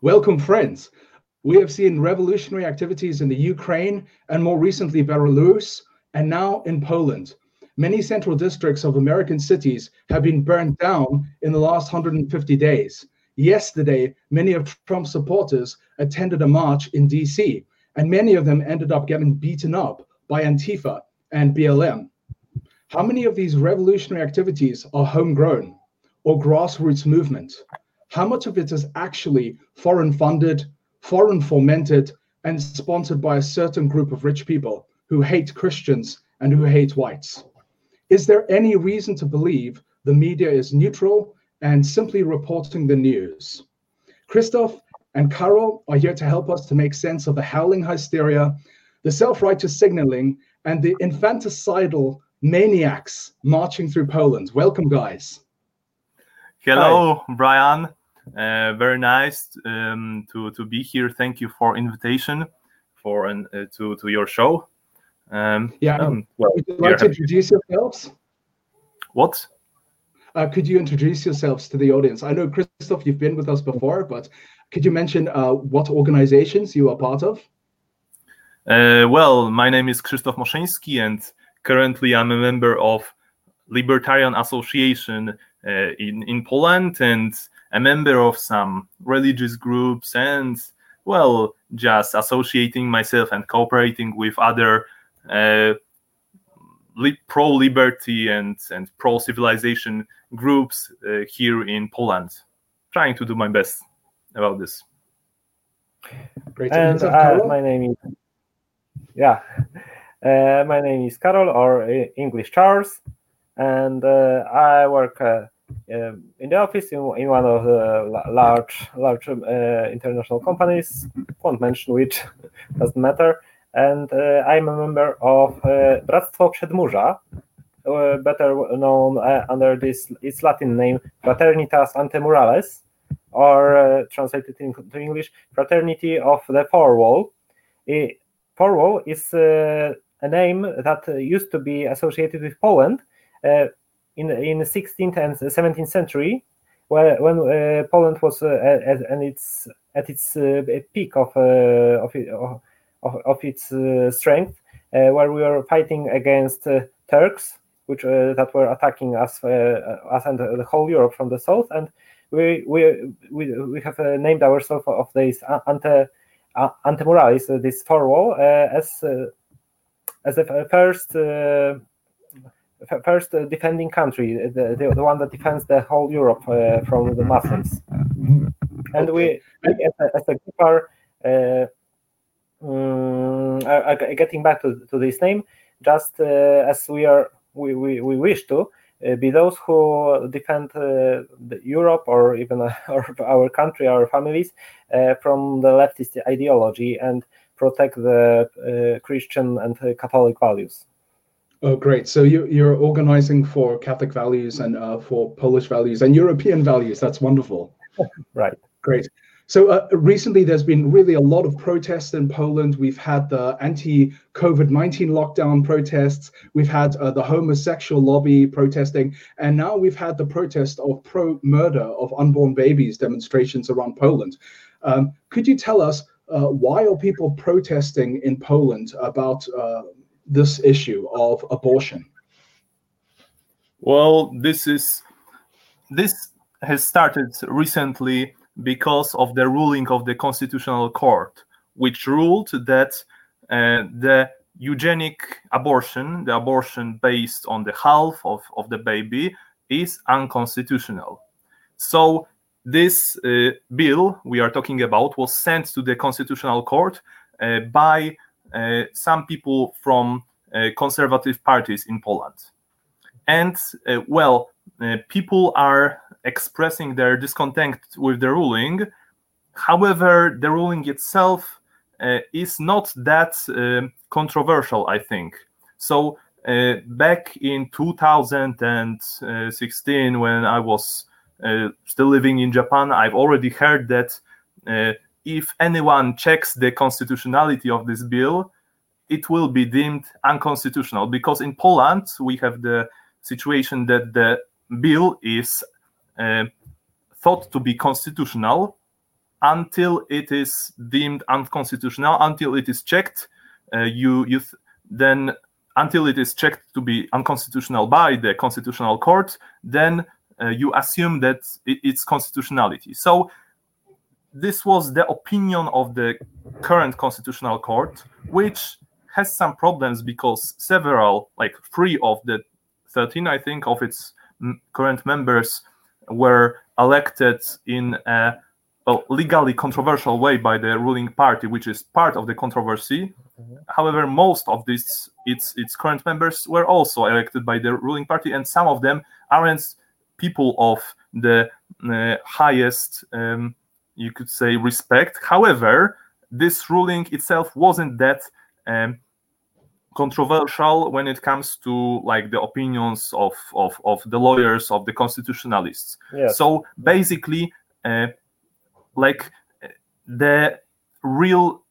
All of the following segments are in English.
Welcome, friends. We have seen revolutionary activities in the Ukraine and more recently Belarus, and now in Poland. Many central districts of American cities have been burned down in the last 150 days. Yesterday, many of Trump's supporters attended a march in DC, and many of them ended up getting beaten up by Antifa and BLM. How many of these revolutionary activities are homegrown or grassroots movement? How much of it is actually foreign funded, foreign fomented, and sponsored by a certain group of rich people who hate Christians and who hate whites? Is there any reason to believe the media is neutral and simply reporting the news? Christoph and Karol are here to help us to make sense of the howling hysteria, the self righteous signaling, and the infanticidal maniacs marching through Poland. Welcome, guys. Hello, Hi. Bryan. Uh, very nice um, to to be here. Thank you for invitation for an, uh, to to your show. Um, yeah. Um, well, would you like to introduce yourselves? What? Uh, could you introduce yourselves to the audience? I know Christoph, you've been with us before, but could you mention uh, what organizations you are part of? Uh, well, my name is Krzysztof Moszyński, and currently I'm a member of Libertarian Association uh, in in Poland, and a member of some religious groups, and well, just associating myself and cooperating with other uh, pro liberty and and pro civilization groups uh, here in Poland, trying to do my best about this. Great. And uh, my name is yeah, uh, my name is Karol or uh, English Charles, and uh, I work uh, Um, in the office in, in one of the large large um, uh, international companies. Won't mention which, doesn't matter. And uh, I'm a member of uh, Bractwo Przedmurza, better known under this its Latin name Fraternitas Antemurales or uh, translated into English, Fraternity of the Four Wall. Four Wall is uh, a name that used to be associated with Poland uh, in in the 16th and 17th century, where, when uh, Poland was uh, at, at, its at its uh, peak of of, of, of its strength, where we were fighting against Turks, which that were attacking us us and the whole Europe from the south. And we we we, we have uh, named ourselves of this ante uh, antemuralis, uh, this firewall, as as the first first defending country, the, the, the, one that defends the whole Europe uh, from the Muslims. And we, as a, as a group, are, uh, um, are, are, getting back to, to this name, just uh, as we are, we, we, we wish to, uh, be those who defend uh, Europe or even or our country, our families uh, from the leftist ideology and protect the Christian and Catholic values. Oh, great! So you, you're organizing for Catholic values and uh, for Polish values and European values. That's wonderful. right. Great. So uh, recently, there's been really a lot of protests in Poland. We've had the anti-COVID-19 lockdown protests. We've had uh, the homosexual lobby protesting, and now we've had the protest of pro-murder of unborn babies demonstrations around Poland. Um, could you tell us uh, why are people protesting in Poland about uh, this issue of abortion? Well, this is this has started recently because of the ruling of the Constitutional Court, which ruled that uh, the eugenic abortion, the abortion based on the health of, of the baby, is unconstitutional. So, this uh, bill we are talking about was sent to the Constitutional Court uh, by some people from uh, conservative parties in Poland. And, uh, well, people are expressing their discontent with the ruling. However, the ruling itself uh, is not that uh, controversial, I think. So, uh, back in 2016, when I was uh, still living in Japan, I've already heard that uh, if anyone checks the constitutionality of this bill, it will be deemed unconstitutional because in Poland we have the situation that the bill is uh, thought to be constitutional until it is deemed unconstitutional, until it is checked. Uh, you you th- then until it is checked to be unconstitutional by the constitutional court, then uh, you assume that it, it's constitutionality. So this was the opinion of the current constitutional court, which has some problems because several, like three of the 13, I think, of its current members were elected in a well, legally controversial way by the ruling party, which is part of the controversy. Mm-hmm. However, most of these its its current members were also elected by the ruling party, and some of them aren't people of the uh, highest, um, you could say, respect. However, this ruling itself wasn't that um, controversial when it comes to like the opinions of of, of the lawyers of the constitutionalists. Yes. So basically, uh, like the real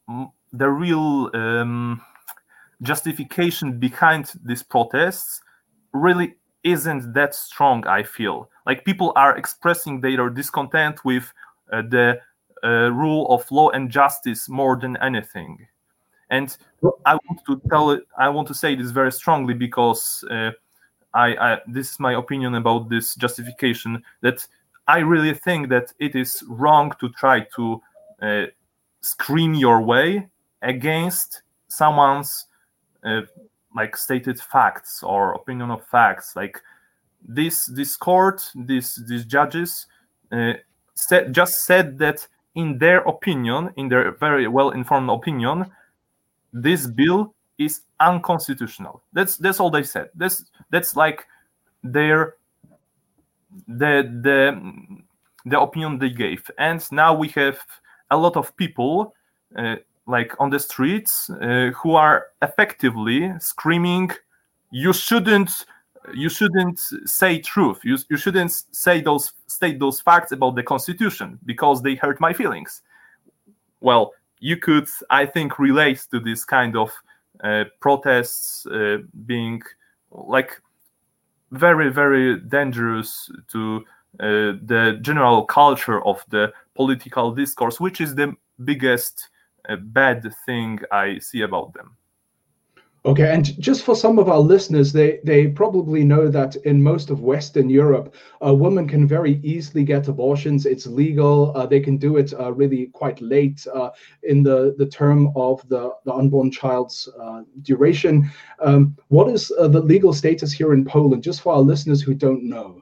the real um, justification behind these protests really isn't that strong i feel like people are expressing their discontent with the uh, rule of law and justice more than anything. And i want to tell i want to say this very strongly because uh, I, I this is my opinion about this justification that i really think that it is wrong to try to uh, scream your way against someone's uh, like stated facts or opinion of facts. Like this this court this these judges uh, said, just said that in their opinion in their very well informed opinion this bill is unconstitutional. That's that's all they said. That's that's like their the the the opinion they gave. And now we have a lot of people uh, like on the streets uh, who are effectively screaming you shouldn't you shouldn't say truth you, you shouldn't say those state those facts about the constitution because they hurt my feelings well you could i think relate to this kind of uh, protests uh, being like very very dangerous to uh, the general culture of the political discourse which is the biggest a bad thing I see about them. Okay, and just for some of our listeners, they they probably know that in most of Western Europe, a woman can very easily get abortions. It's legal. Uh, they can do it uh, really quite late uh, in the the term of the the unborn child's uh, duration. Um, what is uh, the legal status here in Poland? Just for our listeners who don't know.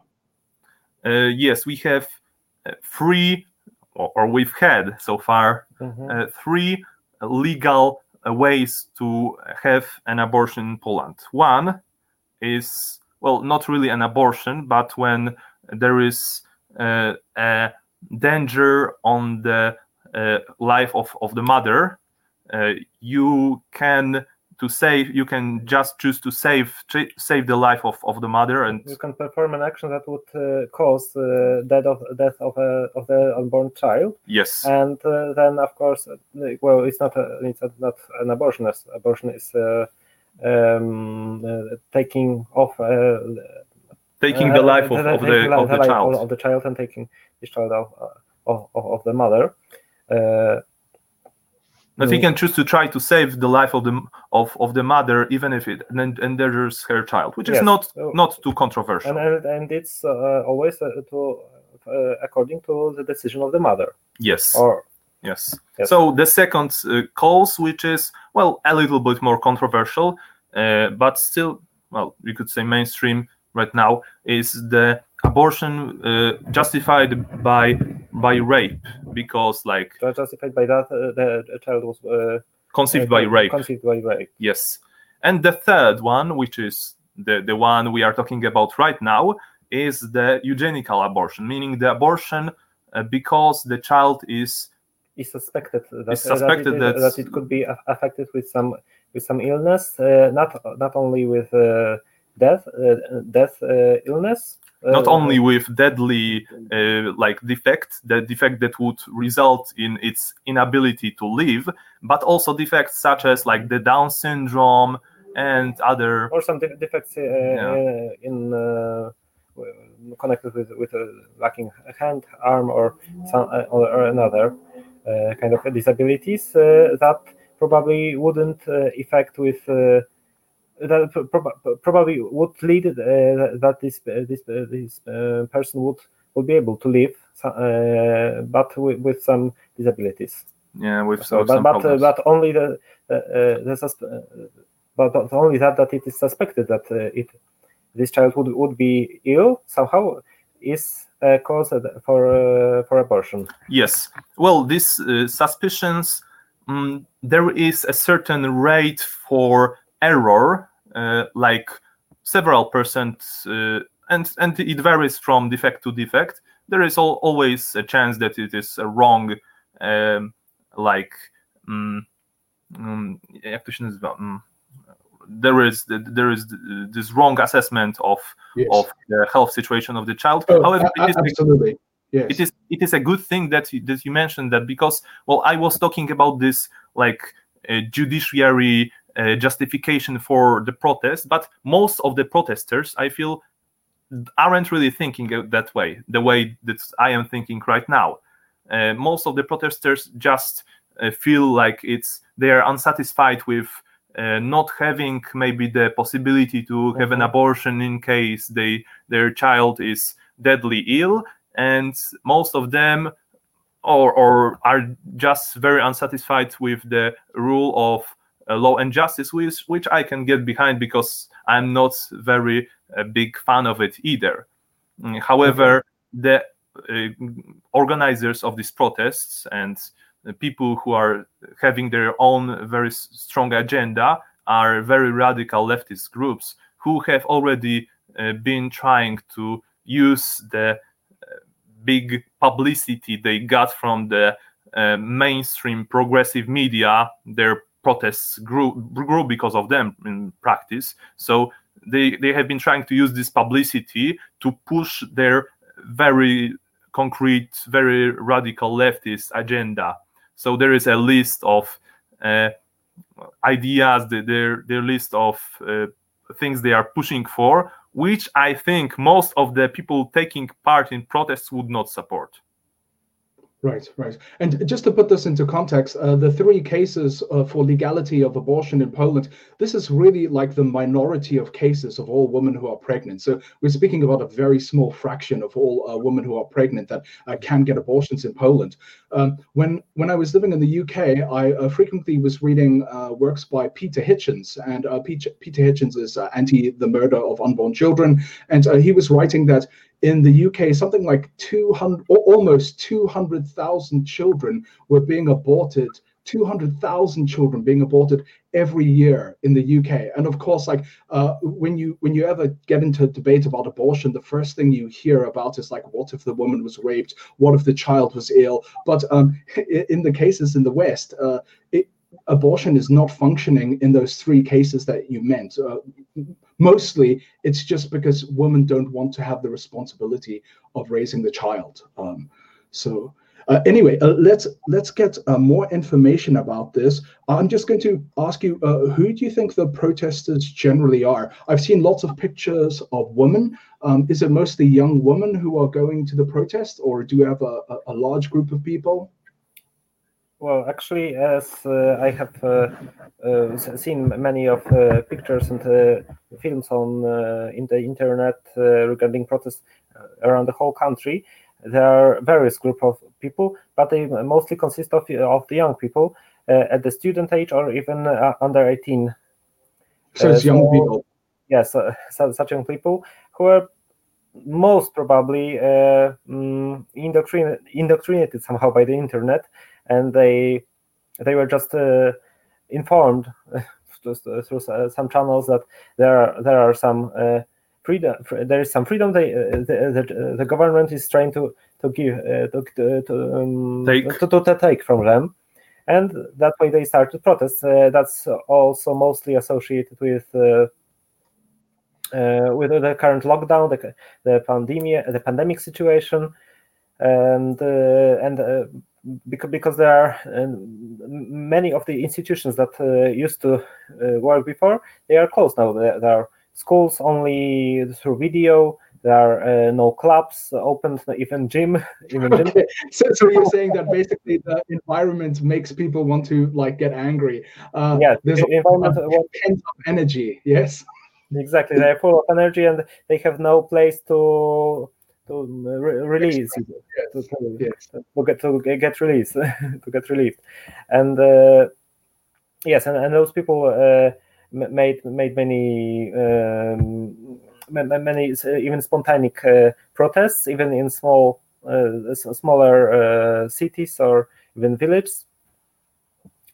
Uh, yes, we have free or, or we've had so far mm-hmm. uh, three legal ways to have an abortion in Poland. One is well, not really an abortion, but when there is uh, a danger on the uh, life of, of the mother, uh, you can to save you can just choose to save save the life of, of the mother and you can perform an action that would uh, cause uh, death of death of a of the unborn child. Yes. And uh, then of course uh, well it's not a, it's not an abortion as abortion is uh, um, uh, taking off taking the life of, of the, of the, child. of the child and taking the child of, of, of the mother but he can choose to try to save the life of the of, of the mother, even if it endangers her child, which is not not too controversial. And and it's uh, always uh, to uh, according to the decision of the mother. Yes. Or yes. yes. So the second uh, cause, which is well a little bit more controversial, uh, but still well you could say mainstream right now, is the abortion uh, justified by by rape because like justified by that uh, the child was uh, conceived by rape. conceived by rape. Yes. And the third one which is the the one we are talking about right now is the eugenical abortion meaning the abortion uh, because the child is is suspected that, is suspected that, it, that, that it could be affected with some with some illness uh, not not only with uh, death death illness not uh, only with deadly uh, like defect, the defect that would result in its inability to live, but also defects such as like the Down syndrome and other or some defects uh, yeah. Uh, in uh, connected with with a lacking hand, arm, or some or, or another. kind of disabilities that probably wouldn't affect with that probably would lead uh, that this uh, this uh, this uh, person would would be able to live, uh, but with, with, some disabilities. Yeah, with so, but uh, but, but only the the but, but only that that it is suspected that it this child would would be ill somehow is a cause for for abortion. Yes. Well, these suspicions. Um, there is a certain rate for error, uh, like several percent, uh, and and it varies from defect to defect. There is al- always a chance that it is a wrong, um, like, um, um, there is there is this wrong assessment of yes. of the health situation of the child. Oh, However, a- absolutely. Yes. It is it is a good thing that you, that you mentioned that because well I was talking about this like uh, judiciary uh, justification for the protest, but most of the protesters, I feel, aren't really thinking that way, the way that I am thinking right now. Uh, most of the protesters just uh, feel like it's they are unsatisfied with uh, not having maybe the possibility to have an mm-hmm. abortion in case they their child is deadly ill, and most of them or or are just very unsatisfied with the rule of uh, law and justice, which which I can get behind because I'm not very a uh, big fan of it either. Mm, however, the uh, organizers of these protests and the people who are having their own very strong agenda are very radical leftist groups who have already uh, been trying to use the uh, big publicity they got from the uh, mainstream progressive media, their protests grew grew because of them in practice. So they they have been trying to use this publicity to push their very concrete, very radical leftist agenda. So there is a list of uh, ideas, their their list of uh, things they are pushing for, which I think most of the people taking part in protests would not support. Right, right. And just to put this into context, uh, the three cases uh, for legality of abortion in Poland, this is really like the minority of cases of all women who are pregnant. So we're speaking about a very small fraction of all uh, women who are pregnant that uh, can get abortions in Poland. Um, when when I was living in the UK, I uh, frequently was reading uh, works by Peter Hitchens, and Peter, Peter Hitchens is anti the murder of unborn children, and he was writing that in the UK, something like 200, almost 200,000 children were being aborted. 200,000 children being aborted every year in the UK. And of course, like uh, when you when you ever get into a debate about abortion, the first thing you hear about is like, what if the woman was raped? What if the child was ill? But um, in the cases in the West, uh, it, abortion is not functioning in those three cases that you meant. Uh, mostly, it's just because women don't want to have the responsibility of raising the child. Um, so. Uh, anyway, uh, let's let's get uh, more information about this. I'm just going to ask you, uh, who do you think the protesters generally are? I've seen lots of pictures of women. Um, is it mostly young women who are going to the protest, or do you have a, a, a large group of people? Well, actually, as uh, I have uh, uh, seen many of uh, pictures and uh, films on uh, in the internet regarding protests around the whole country, there are various group of people, but they mostly consist of of the young people at the student age or even under eighteen. So it's young people. Yes, such young people who are most probably um, indoctrinated, indoctrinated somehow by the internet and they they were just uh, informed just uh, through some channels that there are there are some uh, freedom there is some freedom they the, the, the government is trying to to give to to, um, take. To, to, to, take from them. And that way they started to protest. That's also mostly associated with uh, with the current lockdown, the, the pandemic, the pandemic situation, and uh, and uh, because because there are uh, many of the institutions that uh, used to uh, work before they are closed now. There, there, are schools only through video. there are uh, no clubs open, even gym. Even gym. Okay. So, so you're saying that basically the environment makes people want to like get angry. Uh, yeah, there's the environment of energy. Yes, exactly. They're full of energy and they have no place to to re- release yes. to, to, yes. to, get to get released to get relieved and uh, yes and, and those people uh, made made many um, many even spontaneous uh, protests, even in small, uh, smaller uh, cities or even villages.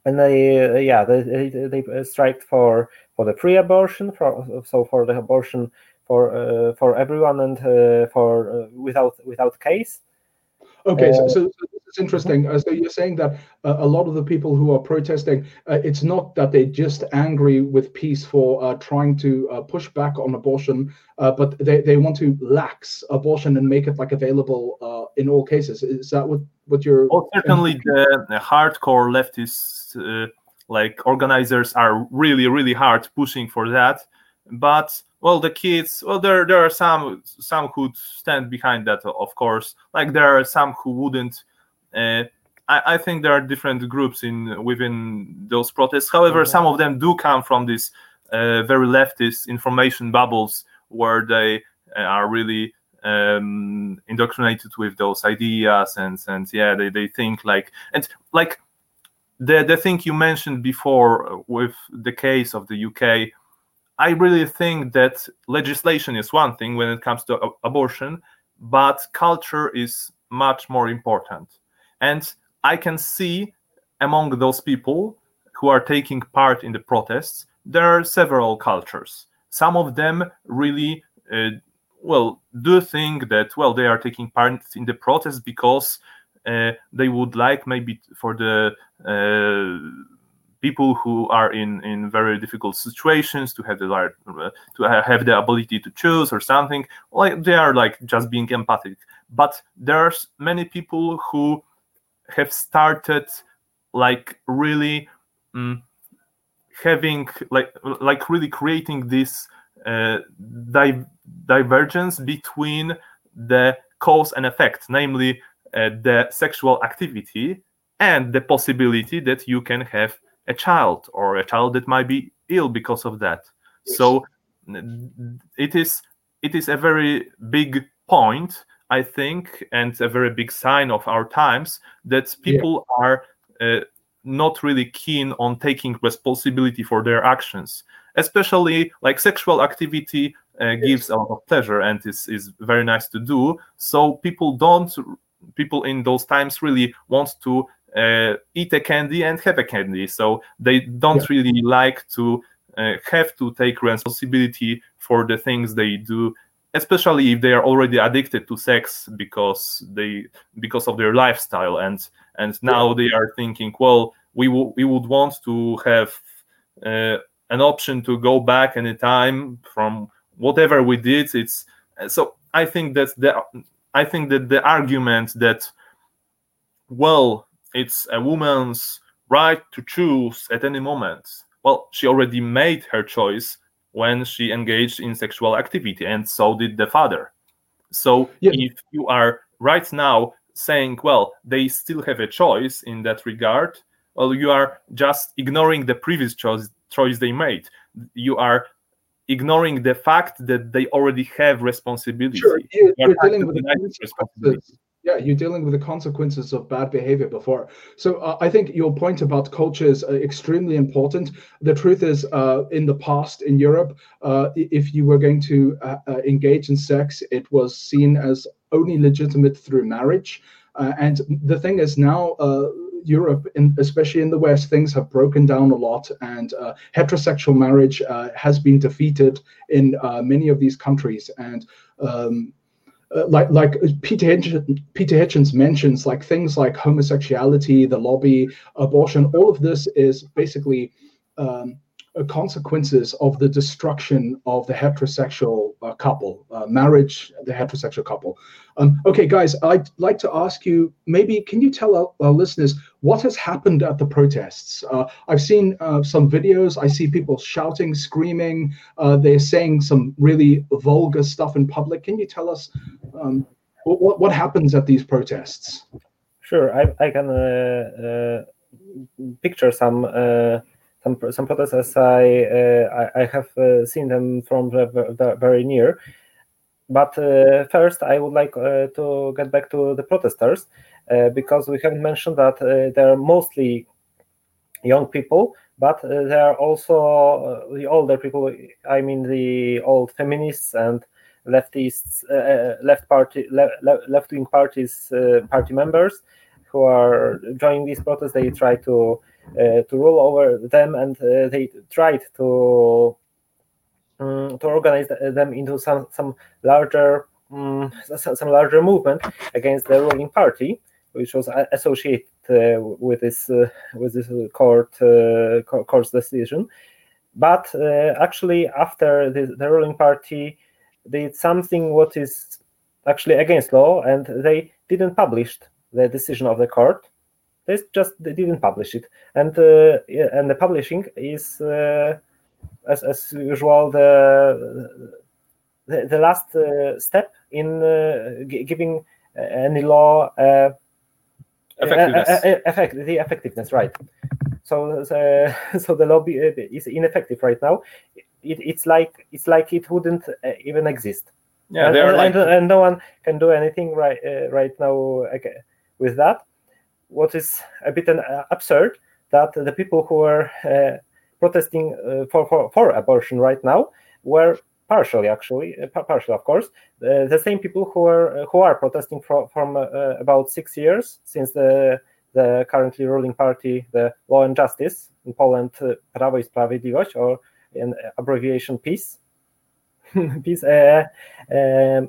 And they, yeah, they they, they strike for for the pre-abortion, for so for the abortion for for everyone and for without without case. Okay, so, so, it's interesting. Uh, so you're saying that uh, a lot of the people who are protesting, uh, it's not that they're just angry with PiS for uh, trying to uh, push back on abortion, uh, but they, they want to lax abortion and make it like available in all cases. Is that what what you're? Well, certainly the, the hardcore leftists, like organizers, are really really hard pushing for that, but well the kids well there there are some some who stand behind that of course like there are some who wouldn't uh, I, I, think there are different groups in within those protests. However, some of them do come from these uh, very leftist information bubbles where they uh, are really um, indoctrinated with those ideas and and yeah, they, they think like and like the the thing you mentioned before with the case of the UK. I really think that legislation is one thing when it comes to abortion, but culture is much more important and I can see among those people who are taking part in the protests, there are several cultures. Some of them really, uh, well, do think that, well, they are taking part in the protest because uh, they would like maybe for the uh, people who are in, in very difficult situations to have the uh, to have the ability to choose or something like they are like just being empathic. But there's many people who have started like really um, having like like really creating this uh, di- divergence between the cause and effect, namely uh, the sexual activity and the possibility that you can have a child or a child that might be ill because of that. Yes. So it is it is a very big point I think, and a very big sign of our times that people yeah. are uh, not really keen on taking responsibility for their actions. Especially like sexual activity uh, yes. gives a lot of pleasure and is, is very nice to do. So people don't, people in those times really want to uh, eat a candy and have a candy. So they don't yeah. really like to uh, have to take responsibility for the things they do especially if they are already addicted to sex because they because of their lifestyle and and now yeah. they are thinking well we, w- we would want to have uh, an option to go back anytime from whatever we did it's so i think that the i think that the argument that well it's a woman's right to choose at any moment well she already made her choice when she engaged in sexual activity, and so did the father. So yeah. if you are right now saying, well, they still have a choice in that regard, well, you are just ignoring the previous choice choice they made. You are ignoring the fact that they already have responsibility. Sure, you, are dealing with the responsibility yeah you're dealing with the consequences of bad behavior before. So uh, i think your point about culture is uh, extremely important. The truth is uh, in the past in europe uh, if you were going to uh, uh, engage in sex it was seen as only legitimate through marriage. And the thing is now Europe, in, especially in the West, things have broken down a lot, and heterosexual marriage has been defeated in many of these countries. And um, uh, like like Peter Hitchens, Peter Hitchens mentions like things like homosexuality, the lobby, abortion. All of this is basically um, uh, consequences of the destruction of the heterosexual uh, couple, uh, marriage, the heterosexual couple. Um, okay, guys, I'd like to ask you maybe can you tell our, our listeners what has happened at the protests? Uh, I've seen uh, some videos, I see people shouting, screaming, uh, they're saying some really vulgar stuff in public. Can you tell us um, what, what happens at these protests? Sure, I, I can picture some some some protests as I uh, I, I, have uh, seen them from very near. But uh, first, I would like to get back to the protesters because we haven't mentioned that they're mostly young people, but there are also the older people. I mean, the old feminists and leftists, left party, left wing parties, party members who are joining these protests. They try to uh, to rule over them, and uh, they tried to um, to organize them into some some larger um, some larger movement against the ruling party, which was associated uh, with this with this court court's decision. But actually, after the, the ruling party did something what is actually against law, and they didn't publish the decision of the court they just they didn't publish it, and uh, and the publishing is uh, as as usual the the, the last uh, step in uh, giving any law uh, effectiveness. effect the effectiveness right. So so the lobby is ineffective right now. It, it's like it's like it wouldn't even exist. Yeah, and, and, like... and, no one can do anything right right now okay, with that what is a bit an, uh, absurd that the people who were uh, protesting uh, for, for, for abortion right now were partially actually partially of course uh, the same people who are who are protesting for, from uh, about six years since the the currently ruling party the law and justice in poland uh, prawo i sprawiedliwość or in abbreviation PiS. PiS um,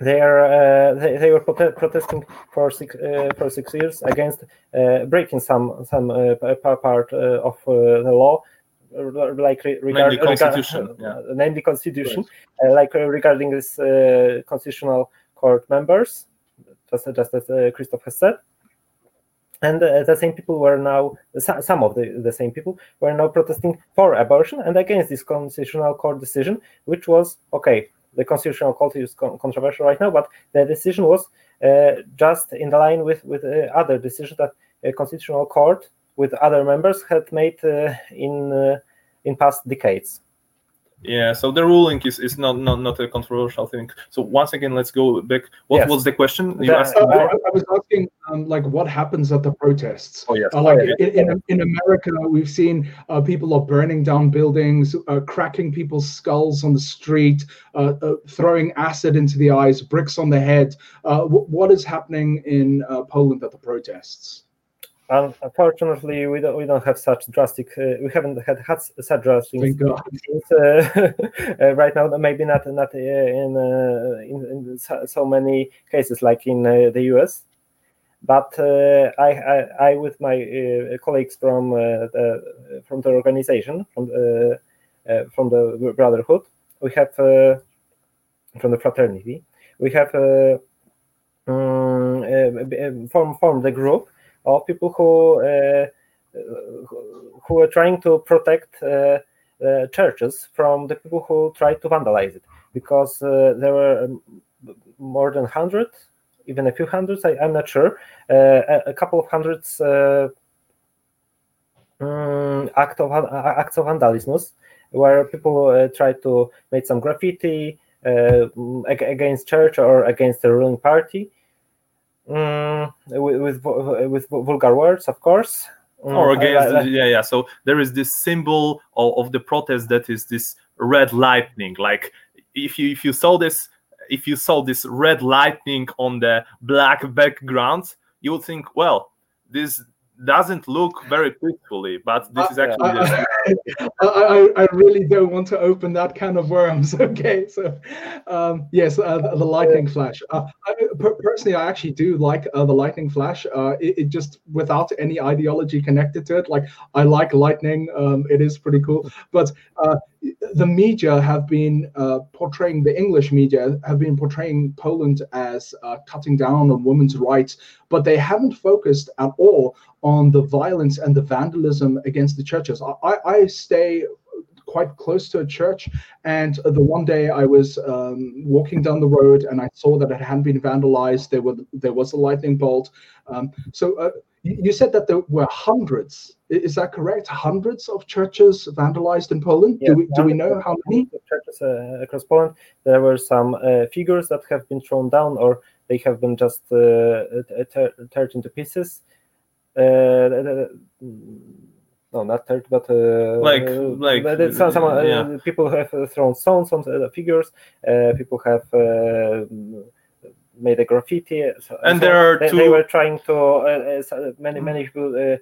they are uh, they, they were prote- protesting for six uh, for six years against uh, breaking some some uh, part uh, of uh, the law like re- regard, namely constitution, regard, yeah. namely constitution, right. like regarding this constitutional court members, just just as Christoph has said, and the same people were now some of the, the same people were now protesting for abortion and against this constitutional court decision, which was okay the constitutional court is controversial right now, but the decision was uh, just in the line with with uh, other decisions that a constitutional court with other members had made uh, in in past decades. Yeah, so the ruling is, is not, not not a controversial thing. So once again, let's go back. What yes. was the question you the, asked? Uh, I, I, was asking, um, like, what happens at the protests? Oh yes. Uh, like in, in, in, America, we've seen uh, people are burning down buildings, uh, cracking people's skulls on the street, uh, uh, throwing acid into the eyes, bricks on the head. W- what is happening in Poland at the protests? Unfortunately, we don't we don't have such drastic. Uh, we haven't had, had such drastic things uh, uh, right now. Maybe not not uh, in, uh, in, in so many cases like in uh, the US. But I, I, I with my colleagues from the from the organization from the from the brotherhood, we have from the fraternity, we have um, formed formed a group of people who uh, who are trying to protect uh, uh, churches from the people who tried to vandalize it. Because there were um, more than 100 even a few hundreds I, am not sure a, a, couple of hundreds um, act of, acts of vandalism where people uh, try to make some graffiti uh, against church or against the ruling party mm, with, with, with vulgar words, of course. Mm, or against, yeah, yeah. So there is this symbol of, of the protest that is this red lightning. Like if you if you saw this if you saw this red lightning on the black background, you would think, well, this doesn't look very peacefully, but this is actually. I, I, I, really don't want to open that can of worms. Okay, so um, yes, uh, the, the, lightning flash. Uh, I, personally, I actually do like uh, the lightning flash. Uh, it, it, just without any ideology connected to it. Like I like lightning. Um, it is pretty cool, but uh, the media have been uh, portraying the English media have been portraying Poland as uh, cutting down on women's rights, but they haven't focused at all on the violence and the vandalism against the churches. I, I stay quite close to a church, and the one day I was um, walking down the road and I saw that it hadn't been vandalized. There were there was a lightning bolt. Um, so uh, you said that there were hundreds. Is that correct? Hundreds of churches vandalized in Poland. Yeah, do we do we know how many churches uh, across Poland? There were some uh, figures that have been thrown down, or they have been just uh, turned into pieces. Uh, no, not turned, but uh, like like some, some yeah. people have thrown stones on the figures. people have made a graffiti. So, and so there are they, two... they were trying to uh, uh many many people uh,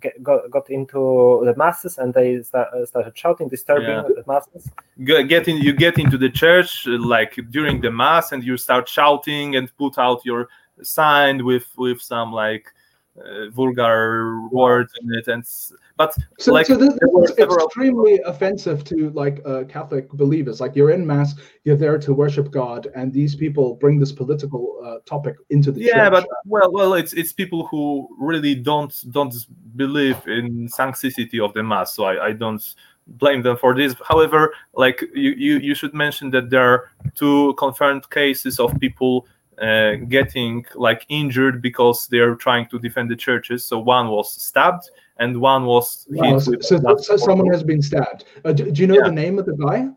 get, got, got into the masses and they start, uh, started shouting, disturbing yeah. the masses. Get in, you get into the church like during the mass and you start shouting and put out your sign with with some like uh, vulgar words in it and but so, like so this is extremely offensive to like uh, catholic believers like you're in mass you're there to worship god and these people bring this political uh, topic into the yeah church. but well well it's it's people who really don't don't believe in sanctity of the mass so i, I don't blame them for this however like you, you you should mention that there are two confirmed cases of people uh, getting like injured because they're trying to defend the churches. So one was stabbed and one was wow, so, so someone has been stabbed. Uh, do, do, you know yeah. the name of the guy?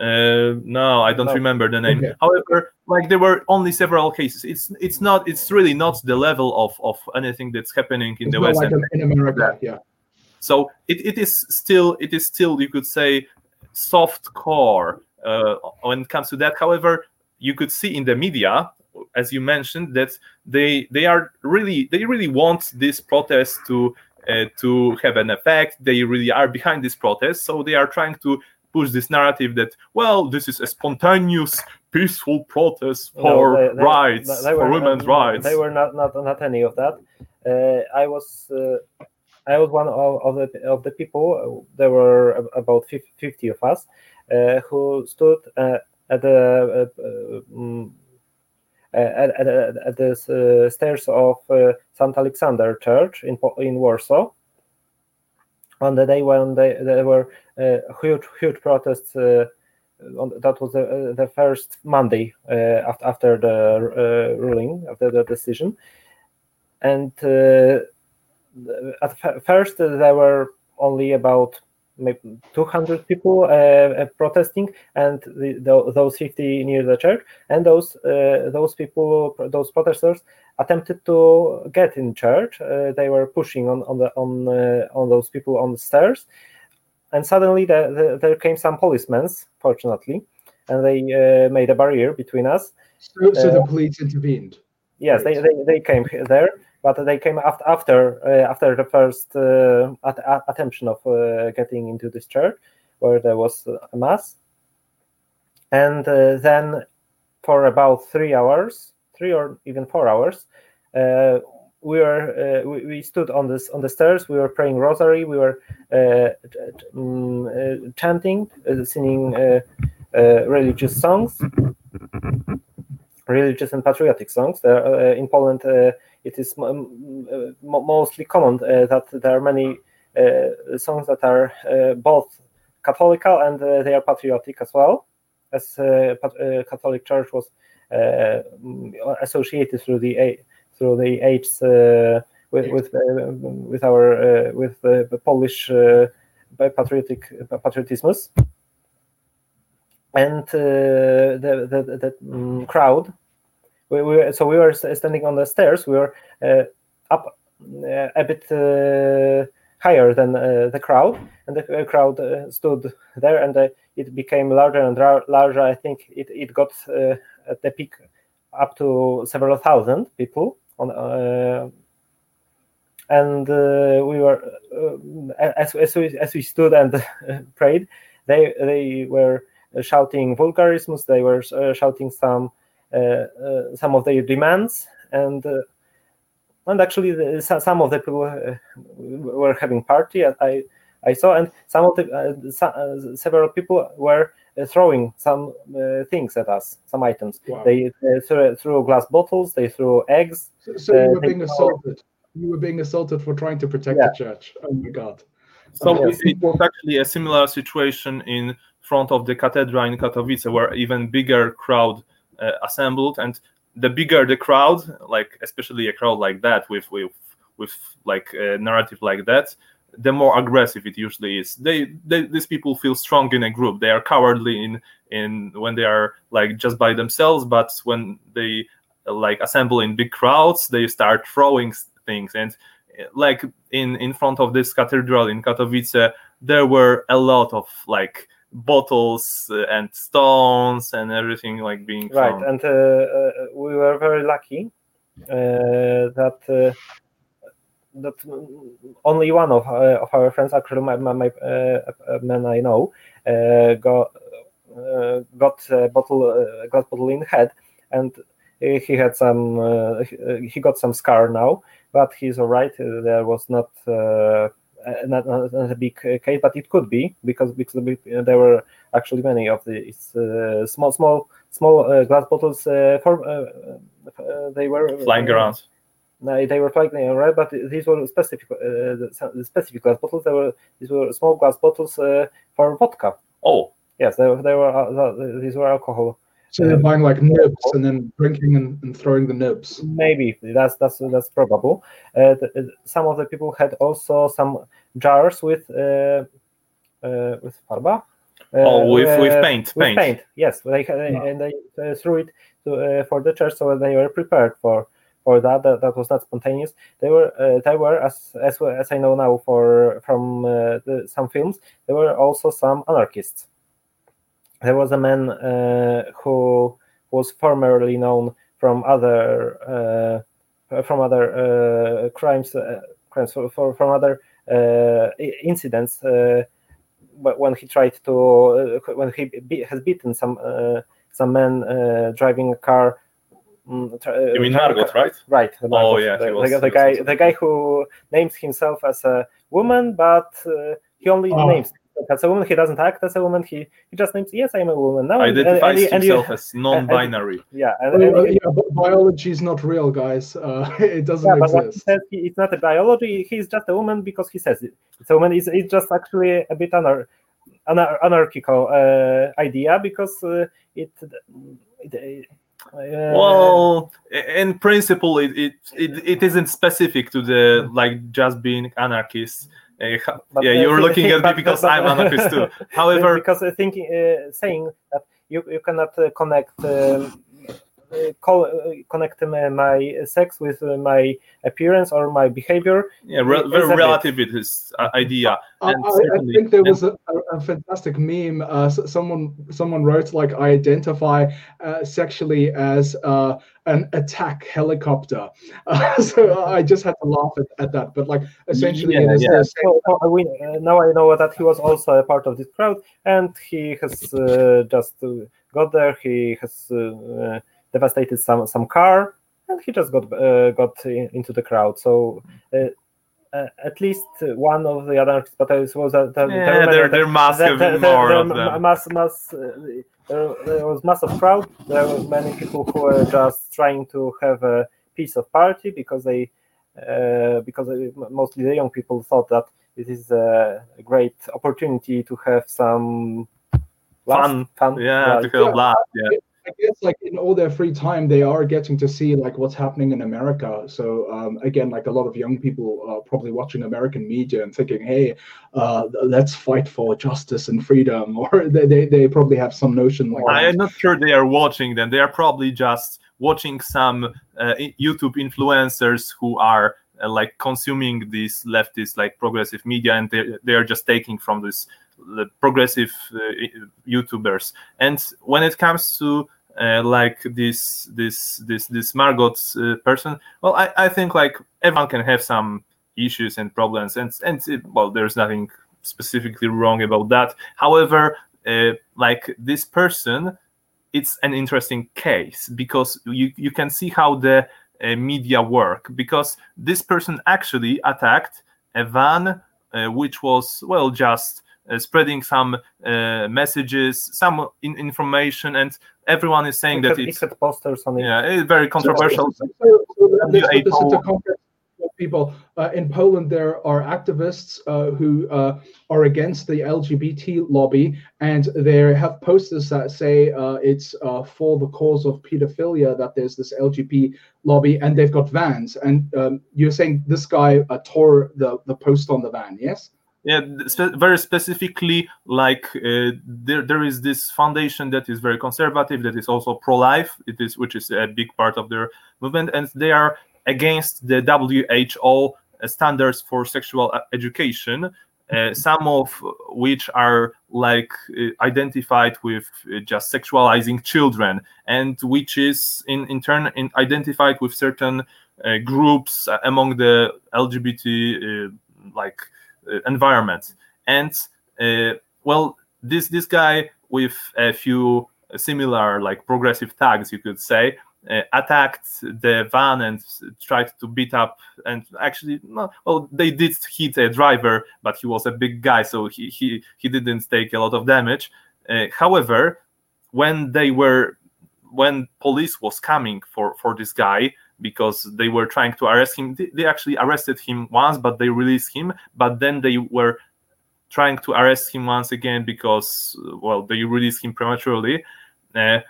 Uh, no, I don't no. remember the name. Okay. However, like there were only several cases. It's it's not it's really not the level of of anything that's happening in it's the West like in America. Yeah. So it, it is still it is still you could say soft core uh, when it comes to that. However, you could see in the media as you mentioned, that they they are really they really want this protest to uh, to have an effect. They really are behind this protest, so they are trying to push this narrative that well, this is a spontaneous, peaceful protest for no, they, they, rights, they, for women's not, rights. They were not not not any of that. Uh, I was. Uh, I was one of, of, the of the people. There were about fifty of us uh, who stood uh, at the uh, um, at, at, at the uh, stairs of uh, St. Alexander Church in in Warsaw on the day when they, there were uh, huge huge protests. On, that was the, the first Monday after, after the ruling after the decision, and at first there were only about maybe 200 people uh, uh, protesting and the, the, those 50 near the church and those uh, those people those protesters attempted to get in church. Uh, they were pushing on on the on uh, on those people on the stairs. And suddenly the, the, there came some policemen fortunately and they uh, made a barrier between us. So, so the police intervened. yes right. they, they, they came there but they came after after uh, after the first uh, at, attempt of uh, getting into this church where there was a mass. And then for about three hours three or even four hours we were uh, we, we, stood on this on the stairs. We were praying rosary. We were uh, um, chanting singing religious songs. Religious and patriotic songs. In poland it is uh, mostly common uh, that there are many uh, songs that are both Catholical and they are patriotic as well, as Catholic Church was associated through the through the ages with with with our with the Polish patriotic patriotismus. And uh, the the, the um, crowd we, we so we were standing on the stairs. We were uh, up uh, a bit uh, higher than the crowd, and the crowd stood there, and it became larger and larger. I think it it got at the peak up to several thousand people on and uh, we were uh, as, as we as we stood and prayed they they were shouting vulgarisms they were shouting some some of their demands and and actually the, some of the people were having party i i saw and some of the some, several people were throwing some uh, things at us, some items. Wow. They uh, threw, threw, glass bottles, they threw eggs. So, so you were being assaulted. You were being assaulted for trying to protect yeah. the church. Oh my God. So yes. it was actually a similar situation in front of the cathedral in Katowice, where even bigger crowd uh, Uh, assembled, and the bigger the crowd, like especially a crowd like that with with with like a narrative like that, the more aggressive it usually is. They, they these people feel strong in a group. They are cowardly in in when they are like just by themselves, but when they like assemble in big crowds, they start throwing things. And uh, like in in front of this cathedral in Katowice, there were a lot of like bottles and stones and everything like being right. And uh, uh, we were very lucky uh, that uh, that only one of, uh, of our friends, actually my, my, my uh, man I know, uh, got got a bottle glass bottle in head, and he had some he got some scar now, but he's all right. There was not. Not, not, not, a big case, but it could be because because there were actually many of these uh, small small small uh, glass bottles uh, for they were flying around No, they were flying around, but these were specific, uh, the specific glass bottles. They were these were small glass bottles uh, for vodka. Oh, yes, they, they were uh, these were alcohol. So they're buying like nibs and then drinking and, and throwing the nibs. Maybe that's that's that's probable. Uh, the, some of the people had also some jars with uh, uh, with farba. oh, with with paint, with paint. paint. Yes, they had, yeah. and they threw it to, for the church, so they were prepared for for that. That, that was not spontaneous. They were uh, they were as as as I know now for from uh, the, some films. There were also some anarchists. There was a man uh, who was formerly known from other from other crimes crimes for, for, from other incidents when he tried to uh, when he be, has beaten some uh, some men uh, driving a car Mm, uh, you mean Margot, right? Right. Margot. Oh yeah, the, was, the, the guy, the guy who names himself as a woman, but uh, he only oh. names as a woman. He doesn't act as a woman. He he just names yes, I'm a woman now. Identifies and, and, himself as non-binary. And, yeah, and, well, yeah, but biology is not real, guys. Uh, it doesn't yeah, exist. he says he, it's not a biology. He's just a woman because he says it. It's a woman. It's, it's just actually a bit anar- anar- anarchical uh, idea because uh, it, it well, in principle, it, it, it it isn't specific to the like just being anarchist. Uh, yeah, you're looking at me because but, I'm an anarchist too. However, because I think uh, saying that you you cannot uh, connect um, uh, connect my sex with uh, my appearance or my behavior. Yeah, re- very relative it is uh, idea. I, I, I, think there was a, a fantastic meme. Uh, someone someone wrote like I identify uh, sexually as uh, an attack helicopter. so I just had to laugh at, at that. But like essentially, yeah, yeah. So, we, now I know that he was also a part of this crowd, and he has just got there. He has devastated some some car, and he just got uh, got in, into the crowd. So. Uh, uh, at least one of the other experts was that the, yeah, the, there, there must have been more of them. Mass, mass, uh, there, there was massive crowd. There were many people who were just trying to have a piece of party because they, uh, because mostly the young people thought that it is a great opportunity to have some fun, fun, yeah, to have laugh, yeah. I guess like in all their free time, they are getting to see like what's happening in America. So um, again, like a lot of young people are probably watching American media and thinking, "Hey, uh, let's fight for justice and freedom," or they, they, they probably have some notion like. I am not sure they are watching them. They are probably just watching some uh, YouTube influencers who are uh, like consuming these leftist like progressive media, and they they are just taking from this progressive uh, YouTubers. And when it comes to uh, like this this this this Margot uh, person. Well, I, I think like everyone can have some issues and problems, and and it, well, there's nothing specifically wrong about that. However, uh, like this person, it's an interesting case because you you can see how the uh, media work because this person actually attacked a van uh, which was well just spreading some uh, messages, some in- information, and everyone is saying it that it's put posters on it. Yeah, it's very controversial. So, so, so this, this is the context people. Uh, in Poland, there are activists uh, who uh, are against the LGBT lobby, and they have posters that say uh, it's uh, for the cause of pedophilia that there's this LGBT lobby, and they've got vans. And um, you're saying this guy uh, tore the, the post on the van, yes? Yeah spe- very specifically like uh, there, there is this foundation that is very conservative that is also pro-life. It is which is a big part of their movement. And they are against the WHO standards for sexual education, uh, some of which are like uh, identified with uh, just sexualizing children, and which is in, in turn in identified with certain uh, groups among the LGBT uh, like uh, environment. And well, this this guy with a few similar like progressive tags, you could say, uh, attacked the van and tried to beat up and actually no, well they did hit a driver but he was a big guy so he he, he didn't take a lot of damage uh, however when they were when police was coming for for this guy because they were trying to arrest him. They, actually arrested him once but they released him. But then they were trying to arrest him once again because well they released him prematurely. Uh,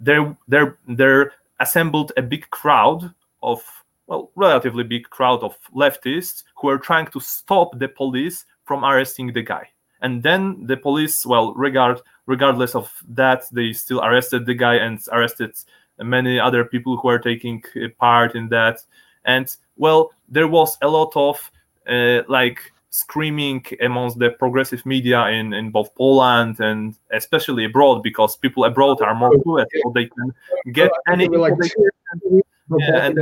there there there assembled a big crowd of well relatively big crowd of leftists who were trying to stop the police from arresting the guy. And then the police well regard regardless of that they still arrested the guy and arrested many other people who are taking part in that and well there was a lot of uh, like screaming amongst the progressive media in, in both Poland and especially abroad because people abroad are more fluent, so they can get any like yeah, and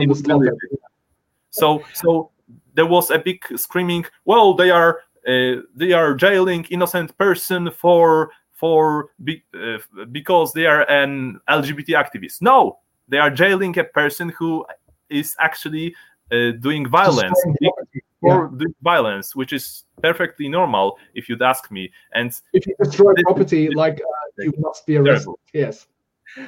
So so there was a big screaming. Well, they are uh, they are jailing innocent person for for be, uh, because they are an LGBT activist. No, they are jailing a person who is actually uh, doing violence for yeah. violence, which is perfectly normal if you'd ask me. And if you destroy property, like uh, you must be arrested. Terrible. Yes,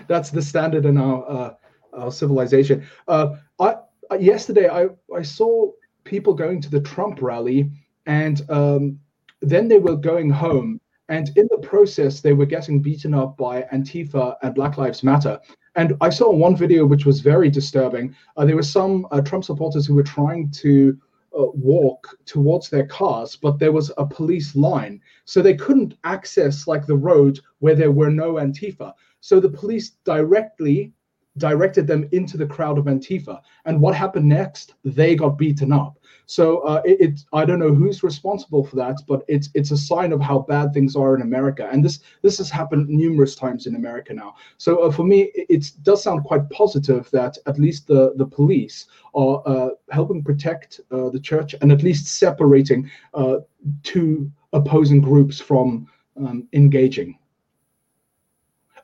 that's the standard in our uh, our civilization. Uh, I yesterday I I saw people going to the Trump rally, and um, then they were going home. And in the process, they were getting beaten up by Antifa and Black Lives Matter. And I saw one video which was very disturbing. Uh, there were some uh, Trump supporters who were trying to uh, walk towards their cars, but there was a police line. So they couldn't access like the road where there were no Antifa. So the police directly directed them into the crowd of Antifa. And what happened next? They got beaten up. So uh, it, it, I don't know who's responsible for that, but it's it's a sign of how bad things are in America, and this this has happened numerous times in America now. So uh, for me, it, it, does sound quite positive that at least the the police are uh, helping protect uh, the church and at least separating uh, two opposing groups from um, engaging.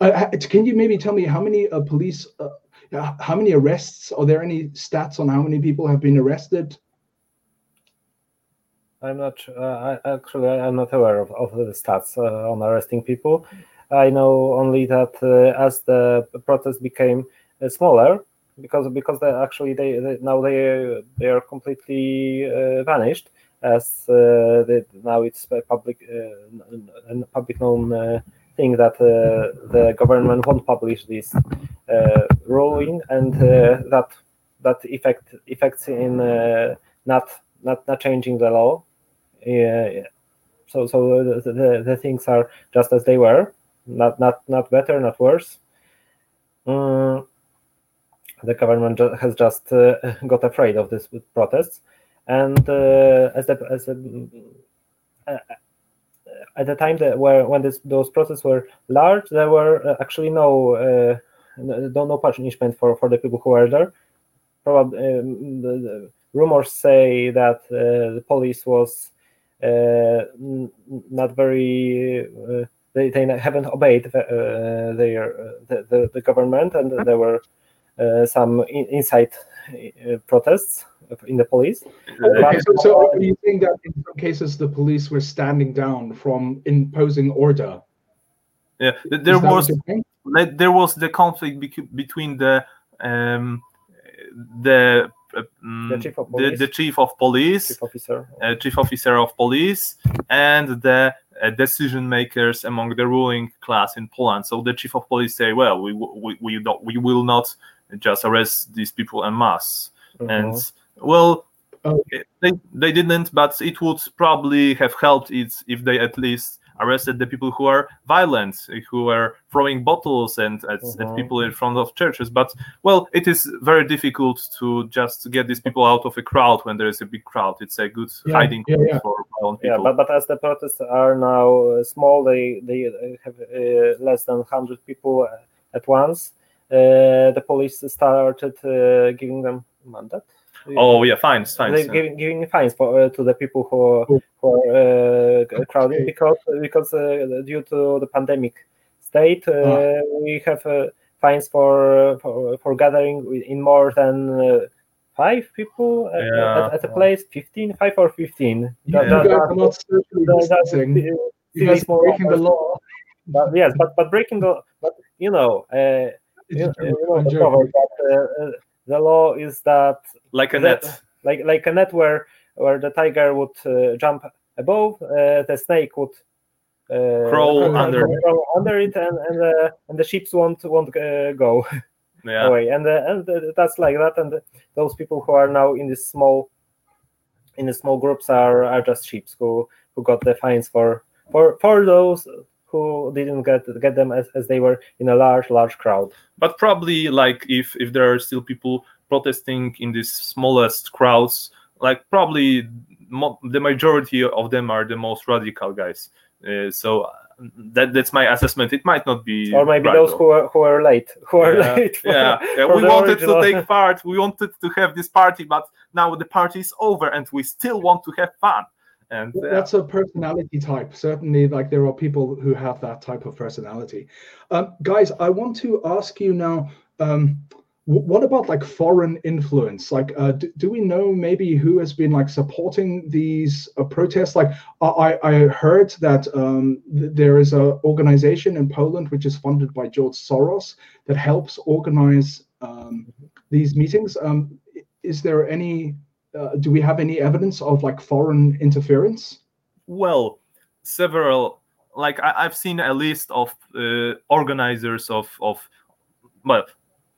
Uh, can you maybe tell me how many police? how many arrests? Are there any stats on how many people have been arrested? I'm not uh, I, actually I'm not aware of, of the stats uh, on arresting people. I know only that uh, as the protest became uh, smaller, because because they actually they, they now they they are completely uh, vanished as uh, they, now it's public a public known thing that the government won't publish this ruling and that that effect effects in not not not changing the law. Yeah, so so the, the, the, things are just as they were, not not not better, not worse. Um, the government has just uh, got afraid of this protests, and uh, as the as the, uh, at the time that where when this, those protests were large, there were uh, actually no uh, no, no punishment for, for the people who were there. Probably um, the, rumors say that the police was not very they, they haven't obeyed uh, their the, the, the, government and there were uh, some in, inside uh, protests in the police. Okay, so, so you think that in some cases the police were standing down from imposing order? Yeah, there was there was the conflict between the um, the uh, the, chief the, the, chief of police, chief officer, uh, chief officer of police, and the uh, decision makers among the ruling class in Poland. So the chief of police say, "Well, we we we, don't, we will not just arrest these people en masse," mm-hmm. and well. Okay. They, they didn't, but it would probably have helped it if they at least arrested the people who are violent, who are throwing bottles and at, mm-hmm. at, people in front of churches. But well, it is very difficult to just get these people out of a crowd when there is a big crowd. It's a good yeah, hiding yeah, yeah. for violent people. Yeah, but, but as the protests are now uh, small, they they have uh, less than hundred people uh, at once. Uh, the police started uh, giving them mandate Oh yeah, fines, fines. Yeah. Giving, giving fines for uh, to the people who who are uh, crowding because because uh, due to the pandemic state, uh, ah. we have uh, fines for, for for gathering in more than five people yeah. at, at, a place 15 five or 15 yeah. that, you guys are not socially distancing you guys breaking the law but, yes but but breaking the but you know uh, you, you know that, uh, the law is that like a that, net, like like a net where where the tiger would uh, jump above, uh, the snake would uh, crawl under crawl under it, and and, uh, and the sheep won't won't uh, go yeah. away, and uh, and that's like that, and those people who are now in this small in the small groups are are just sheep who who got the fines for for for those who didn't get get them as, as they were in a large large crowd but probably like if if there are still people protesting in these smallest crowds like probably mo- the majority of them are the most radical guys uh, so that that's my assessment. It might not be, or maybe right those who are who are late, who are yeah. late. For, yeah, yeah. we wanted original. to take part. We wanted to have this party, but now the party is over, and we still want to have fun and uh, that's a personality type. Certainly like there are people who have that type of personality. Um, guys i want to ask you now um, what about like foreign influence? Like uh, do, do, we know maybe who has been like supporting these uh, protests? Like i i heard that um, th- there is a organization in poland which is funded by george soros that helps organize um, these meetings. Um, is there any uh, do we have any evidence of like foreign interference? Well, several. Like I, have seen a list of uh, organizers of of well,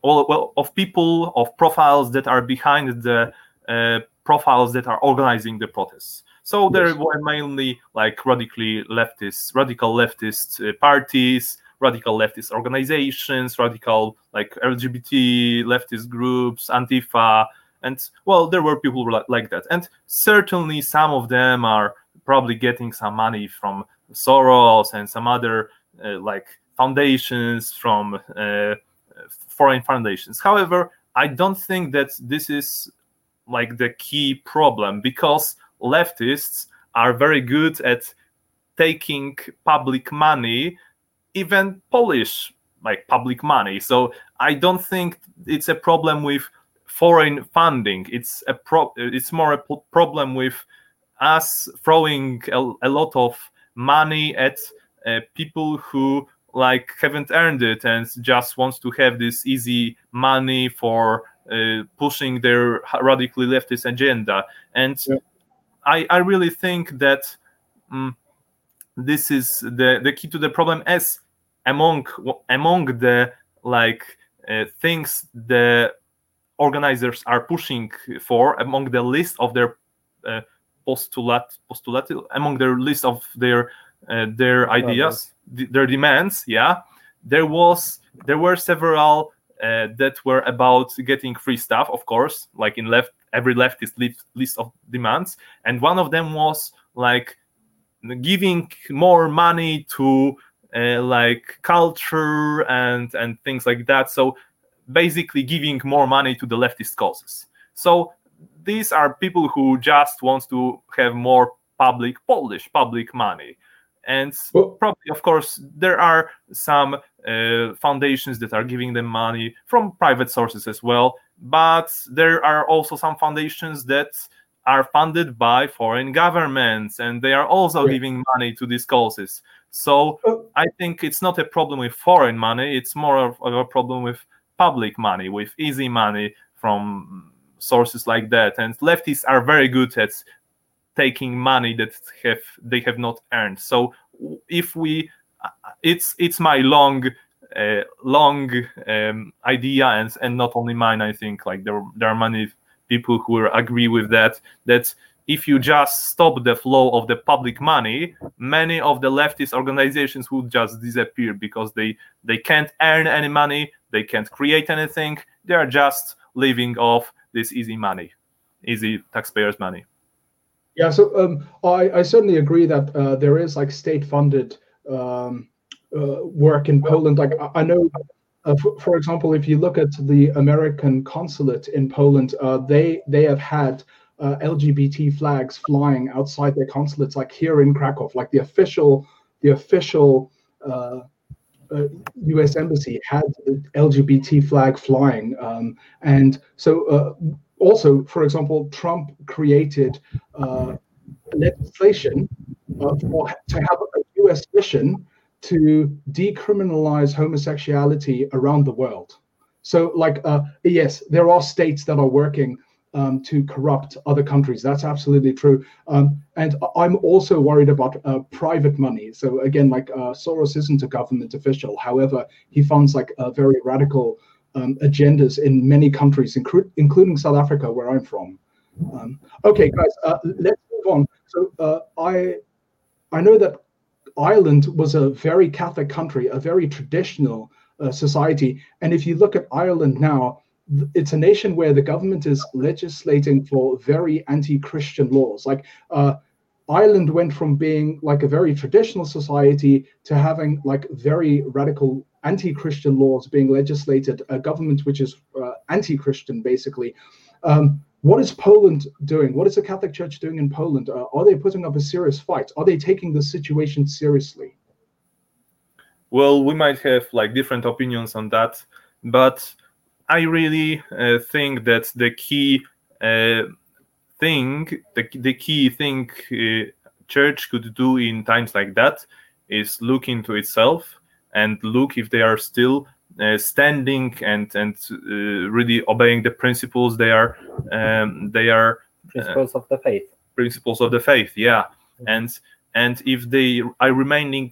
all, well of people of profiles that are behind the uh, profiles that are organizing the protests. So yes. there were mainly like radically leftist, radical leftist uh, parties, radical leftist organizations, radical like LGBT leftist groups, Antifa, and well there were people like that. And certainly some of them are probably getting some money from soros and some other uh, like foundations from uh, foreign foundations. However i don't think that this is like the key problem because leftists are very good at taking public money even polish like public money. So i don't think it's a problem with foreign funding. It's a pro- it's more a problem with us throwing a, a lot of money at uh, people who like haven't earned it and just wants to have this easy money for uh, pushing their radically leftist agenda. And yeah. I, I really think that um, this is the, the key to the problem as among among the like uh, things the organizers are pushing for among the list of their uh, postulate postulate among their list of their uh, their ideas their demands yeah. There was there were several uh, that were about getting free stuff of course like in left every leftist list, list of demands. And one of them was like giving more money to uh, like culture and and things like that. So basically giving more money to the leftist causes. So these are people who just want to have more public Polish public money. And well, probably of course there are some uh, foundations that are giving them money from private sources as well but there are also some foundations that are funded by foreign governments and they are also giving money to these causes. So i think it's not a problem with foreign money it's more of a problem with public money with easy money from sources like that. And leftists are very good at taking money that have they have not earned. So if we it's it's my long uh, long um, idea and and not only mine i think like there there are many people who agree with that that if you just stop the flow of the public money many of the leftist organizations would just disappear because they they can't earn any money they can't create anything they are just living off this easy money easy taxpayers money. Yeah so um, I, I certainly agree that uh, there is like state funded um, uh, work in poland. Like i, I know uh, for, for, example, if you look at the American consulate in Poland, uh, they they have had uh, LGBT flags flying outside their consulates, like here in Krakow, like the official the official U.S. Uh, uh, embassy had the LGBT flag flying, um, and so uh, also, for example, Trump created legislation for to have a U.S. mission to decriminalize homosexuality around the world. So, like, uh, yes, there are states that are working um, to corrupt other countries. That's absolutely true. Um, and I'm also worried about uh, private money. So again, like uh, Soros isn't a government official. However, he funds like uh, very radical um, agendas in many countries, inclu- including South Africa, where I'm from. Um, okay, guys, uh, let's move on. So uh, I I know that Ireland was a very Catholic country, a very traditional society. And if you look at Ireland now, it's a nation where the government is legislating for very anti-Christian laws. Like uh, Ireland went from being like a very traditional society to having like very radical anti-Christian laws being legislated, a government which is uh, anti-Christian basically. Um, what is Poland doing? What is the Catholic Church doing in Poland? Uh, are they putting up a serious fight? Are they taking the situation seriously? Well, we might have like different opinions on that, but I really uh, think that the key uh, thing, the, the key thing uh, church could do in times like that is look into itself and look if they are still uh, standing and and uh, really obeying the principles they are um, they are principles of the faith principles of the faith yeah mm-hmm. and and if they are remaining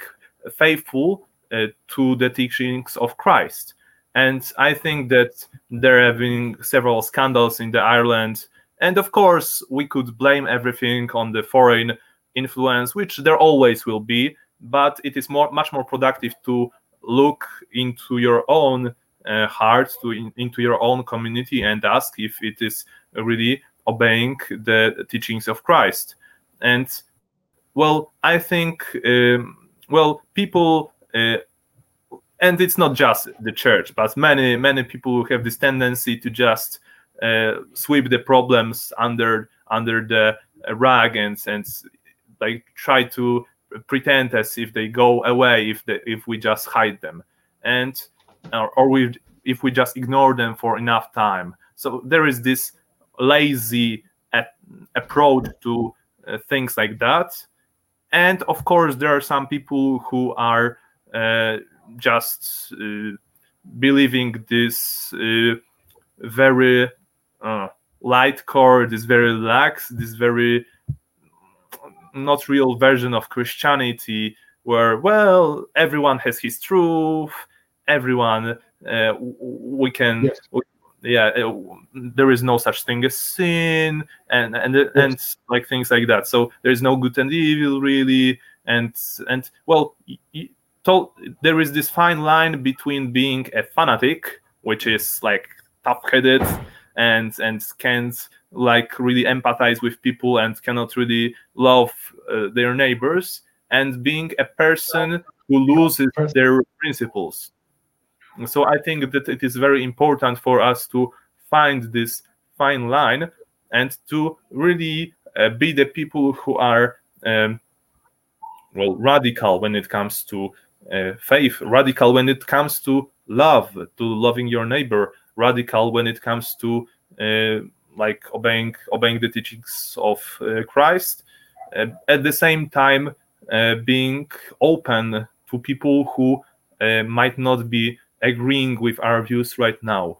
faithful uh, to the teachings of Christ and I think that there have been several scandals in the Ireland and of course we could blame everything on the foreign influence which there always will be but it is more much more productive to look into your own uh, heart, to in, into your own community, and ask if it is really obeying the teachings of Christ. And well, I think um, well people. Uh, and it's not just the church, but many many people have this tendency to just uh, sweep the problems under under the rug and and like try to pretend as if they go away if the, if we just hide them. And or, or we if we just ignore them for enough time. So there is this lazy approach to uh, things like that. And of course there are some people who are uh, just uh, believing this uh, very uh, light core this very lax this very not real version of Christianity where well everyone has his truth, everyone uh, we can. Yes. We, yeah, uh, there is no such thing as sin, and and yes. and like things like that. So there is no good and evil really, and and well, told, there is this fine line between being a fanatic, which is like tough-headed and and can't like really empathize with people and cannot really love uh, their neighbors and being a person who loses their principles. So i think that it is very important for us to find this fine line and to really be the people who are um, well radical when it comes to uh, faith radical when it comes to love to loving your neighbor radical when it comes to uh, like obeying obeying the teachings of uh, christ uh, at the same time uh, being open to people who uh, might not be agreeing with our views right now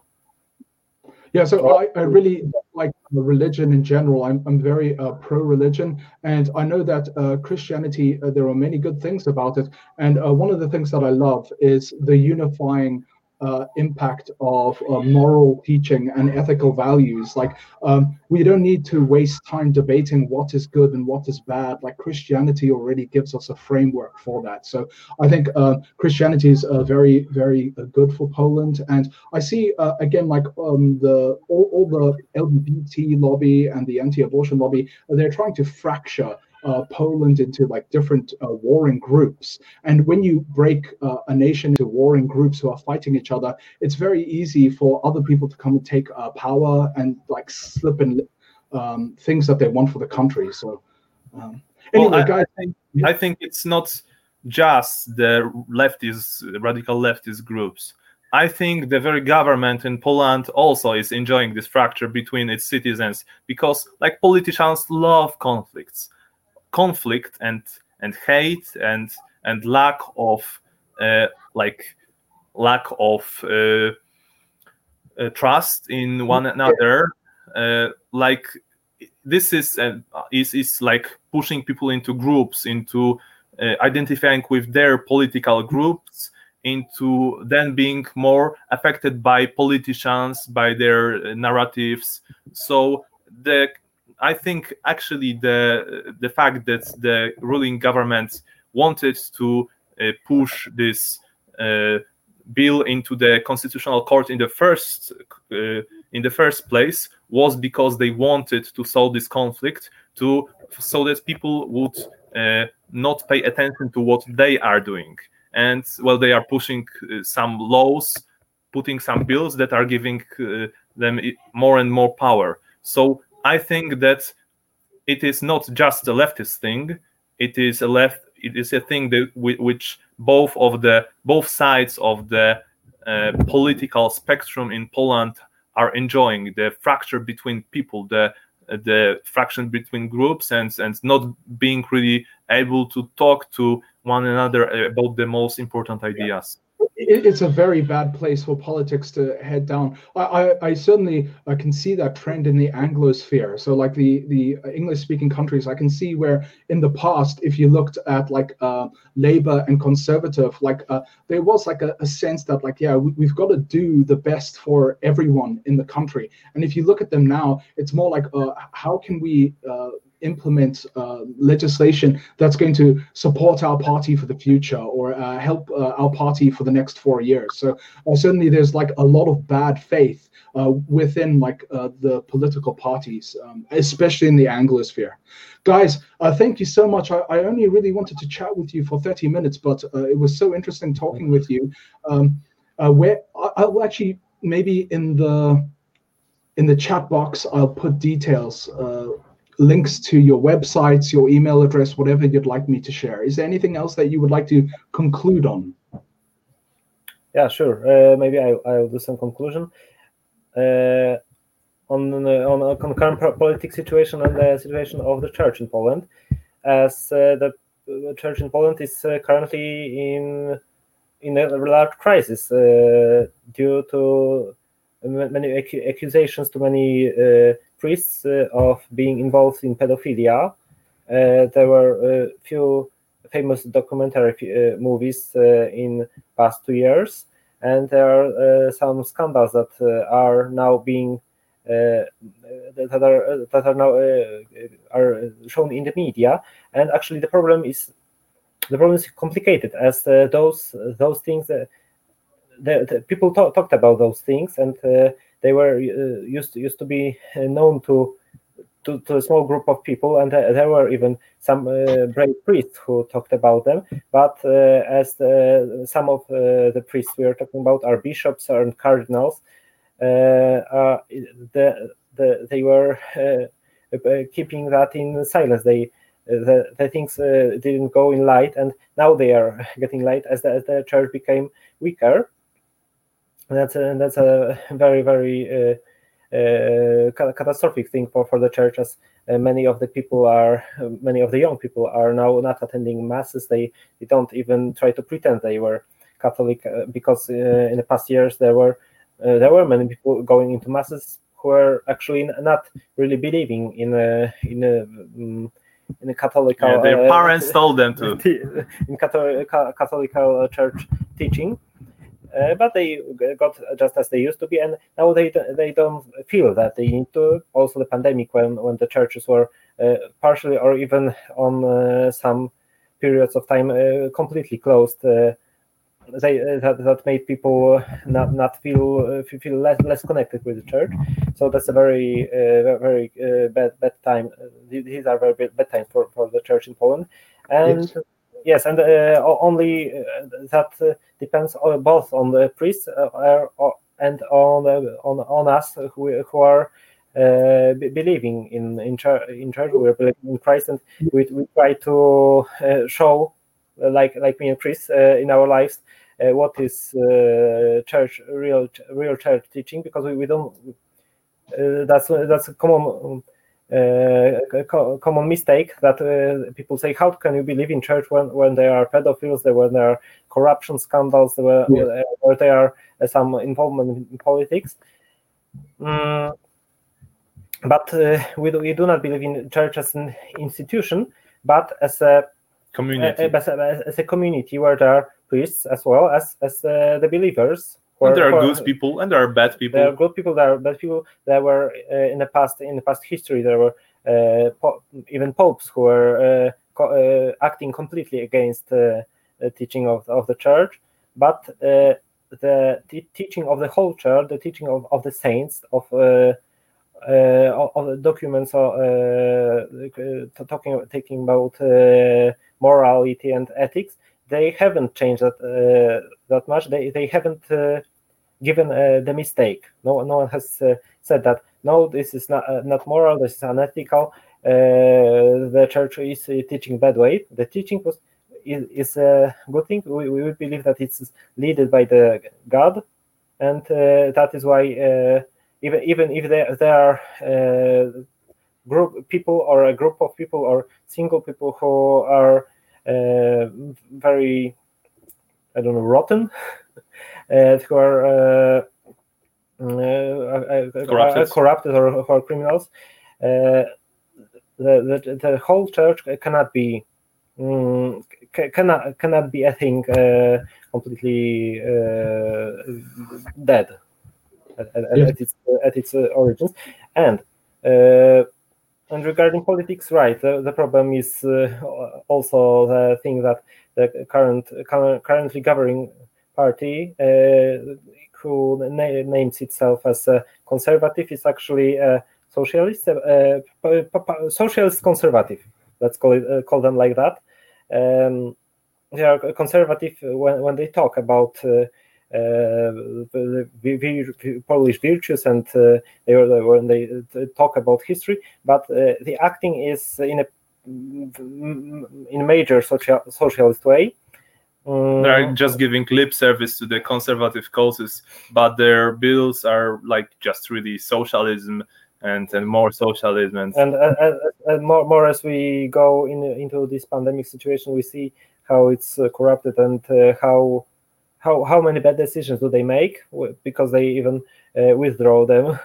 yeah, so I, I really like religion in general. I'm, I'm very uh, pro religion. And I know that uh, Christianity, uh, there are many good things about it. And uh, one of the things that I love is the unifying uh, impact of uh, moral teaching and ethical values. Like, um, we don't need to waste time debating what is good and what is bad. Like, Christianity already gives us a framework for that. So, I think uh, Christianity is uh, very, very uh, good for Poland. And I see, uh, again, like um, the all, all the LGBT lobby and the anti abortion lobby, they're trying to fracture uh, Poland into like different uh, warring groups. And when you break uh, a nation into warring groups who are fighting each other, it's very easy for other people to come and take uh, power and like slip in um, things that they want for the country. So, um, anyway, well, I, guys, I think, yeah. I think it's not just the leftist, radical leftist groups. I think the very government in Poland also is enjoying this fracture between its citizens because, like, politicians love conflicts conflict and and hate and and lack of uh, like lack of uh, uh, trust in one another uh, like this is uh, is is like pushing people into groups into uh, identifying with their political groups into then being more affected by politicians by their narratives. So the I think actually the the fact that the ruling government wanted to uh, push this uh, bill into the constitutional court in the first uh, in the first place was because they wanted to solve this conflict to so that people would uh, not pay attention to what they are doing. And well they are pushing uh, some laws putting some bills that are giving uh, them more and more power. So I think that it is not just a leftist thing. It is a left. It is a thing that which both of the both sides of the uh, political spectrum in Poland are enjoying the fracture between people, the the fraction between groups, and and not being really able to talk to one another about the most important ideas. Yeah it's a very bad place for politics to head down. I, I, I certainly I can see that trend in the Anglosphere. So like the the English speaking countries, I can see where in the past, if you looked at like uh, Labour and Conservative, like uh, there was like a, a sense that like yeah we, have got to do the best for everyone in the country. And if you look at them now, it's more like uh, how can we uh, implement uh, legislation that's going to support our party for the future or uh, help uh, our party for the next four years. So uh, certainly there's like a lot of bad faith uh, within like uh, the political parties, um, especially in the Anglosphere. Guys, thank you so much. I, I, only really wanted to chat with you for 30 minutes, but it was so interesting talking with you. Um, where I, will actually maybe in the in the chat box I'll put details links to your websites, your email address, whatever you'd like me to share. Is there anything else that you would like to conclude on? Yeah, sure. Uh, maybe I, will do some conclusion. Uh, on, on a current political situation and the situation of the church in Poland, as uh, the church in Poland is uh, currently in in a large crisis uh, due to many accusations to many uh, priests uh, of being involved in pedophilia. Uh, there were a few famous documentary movies in past two years, and there are some scandals that are now being uh, that are that are now uh, are shown in the media. And actually the problem is the problem is complicated as uh, those those things the, the, people talk, talked about those things. And they were uh, used to, used to be uh, known to, to, to a small group of people, and uh, there were even some brave priests who talked about them. But as the, some of the priests we are talking about are bishops and cardinals, the the, they were keeping that in silence. They the, the things uh, didn't go in light and now they are getting light as the, as the church became weaker that's a, that's a very very uh, uh, catastrophic thing for, for the church as uh, many of the people are many of the young people are now not attending masses they, they don't even try to pretend they were catholic uh, because uh, in the past years there were there were many people going into masses who were actually not really believing in a in a um, in a Catholic. Yeah, their parents told them to. In Catholic, Catholic Church teaching. Uh, but they got just as they used to be, and now they they don't feel that they need to. Also, the pandemic when when the churches were uh, partially or even on uh, some periods of time uh, completely closed. Uh, they that, that made people not not feel feel less less connected with the church. So that's a very very bad bad time. These are very bad, bad times for, for the church in Poland, and. Yes yes, and uh, only uh, that uh, depends both on the priests and on on on us who who are uh, believing in in church, in church. We are believing in Christ, and we, we try to uh, show, like like me and uh, in our lives, what is church real real church teaching because we, we don't. that's that's a common a common mistake that uh, people say, how can you believe in church when, when there are pedophiles, when there are corruption scandals, where, yeah. where there are uh, some involvement in politics. Mm, but uh, we, do, we do not believe in church as an institution, but as a community, as, a, as a community where there are priests as well as as uh, the believers and there are good people and there are bad people. There are good people. There are bad people. There were uh, in the past in the past history there were uh, po- even popes who were uh, co- uh, acting completely against the teaching of of the church. But uh, the, the, teaching of the whole church, the teaching of, of the saints, of uh, of the documents, talking taking about morality and ethics, they haven't changed that that much. They they haven't given uh, the mistake. No, no one has uh, said that. No, this is not uh, not moral. This is unethical. the church is teaching bad way. The teaching was is, is a good thing. We, we believe that it's led by the God, and that is why even even if there there are group people or a group of people or single people who are uh, very I don't know rotten Uh, who are uh, uh, corrupted. corrupted or who are criminals. the, the, the whole church cannot be um, cannot cannot be I think uh, completely uh, dead at, at, yeah. at, its at its origins and uh, and regarding politics right the, the problem is also the thing that the current currently governing party uh, who na- names itself as a conservative is actually a socialist, uh, socialist conservative. Let's call it uh, call them like that. Um, they are conservative when, when they talk about uh, uh, Polish virtues and uh, they when they talk about history, but the acting is in a in a major social socialist way. They're mm. just giving lip service to the conservative causes, but their bills are like just really socialism and, and more socialism and and, and, and more, more as we go in, into this pandemic situation, we see how it's uh, corrupted and uh, how how how many bad decisions do they make because they even uh, withdraw them,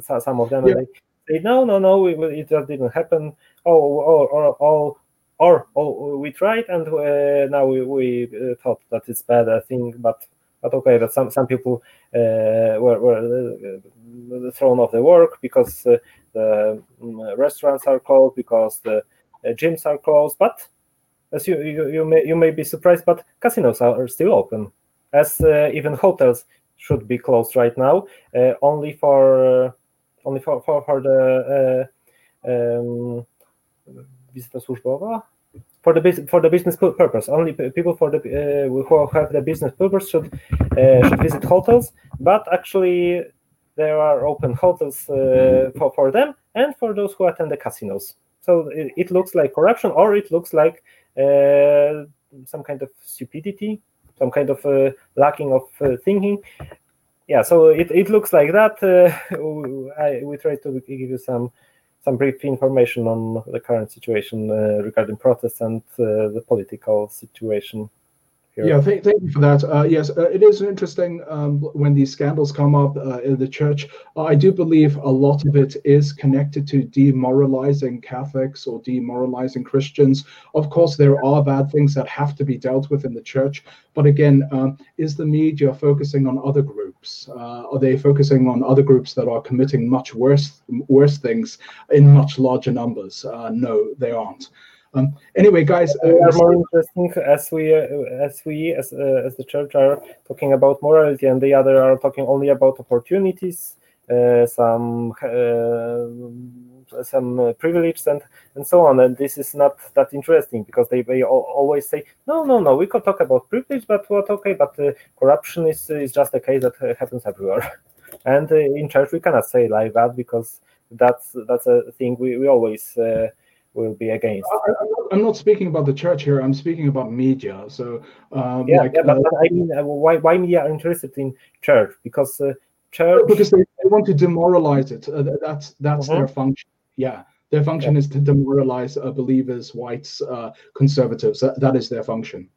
some of them, yeah. and they say no no no it just didn't happen. Oh or or all or oh, we tried and uh, now we, we uh, thought that it's bad I think but but okay but some some people uh, were, were uh, thrown off the work because uh, the um, restaurants are closed because the uh, gyms are closed but as you, you you may you may be surprised but casinos are still open. As even hotels should be closed right now only for only for for, for the um, wizyta służbowa for the for the business purpose. Only people for the uh, who have the business purpose should uh, should visit hotels. But actually, there are open hotels for, for them and for those who attend the casinos. So it, it looks like corruption, or it looks like some kind of stupidity, some kind of lacking of thinking yeah, so it, it looks like that. Uh, I, we try to give you some some brief information on the current situation uh, regarding protests and uh, the political situation here. Yeah, thank, thank you for that. Uh, yes, uh, it is interesting um, when these scandals come up uh, in the church. Uh, I do believe a lot of it is connected to demoralizing Catholics or demoralizing Christians. Of course, there are bad things that have to be dealt with in the church. But again, um, is the media focusing on other groups? Uh, are they focusing on other groups that are committing much worse worse things in much larger numbers? Uh, no, they aren't. Um, anyway, guys, uh, are more interesting as we uh, as we as uh, as the church are talking about morality, and the other are talking only about opportunities, uh, some uh, some uh, privilege and and so on. And this is not that interesting because they, they always say no, no, no. We could talk about privilege, but what okay, but corruption is is just a case that happens everywhere. and in church we cannot say like that because that's that's a thing we we always will be against. I, am not speaking about the church here. I'm speaking about media. So um, yeah, like, yeah, but, uh, I mean, uh, why why media are interested in church? Because uh, church because they, they, want to demoralize it. Uh, that's that's uh-huh. their function. Yeah. Their function yeah. is to demoralize uh, believers, whites, uh, conservatives. That, that is their function.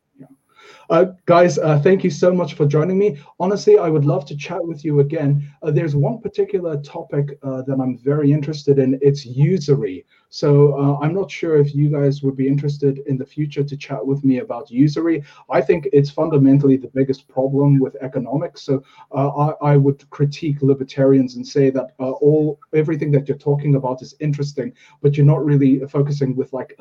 Uh, guys, uh, thank you so much for joining me. Honestly, I would love to chat with you again. Uh, there's one particular topic uh, that I'm very interested in. It's usury. So uh, I'm not sure if you guys would be interested in the future to chat with me about usury. I think it's fundamentally the biggest problem with economics. So uh, I, I, would critique libertarians and say that all everything that you're talking about is interesting, but you're not really focusing with like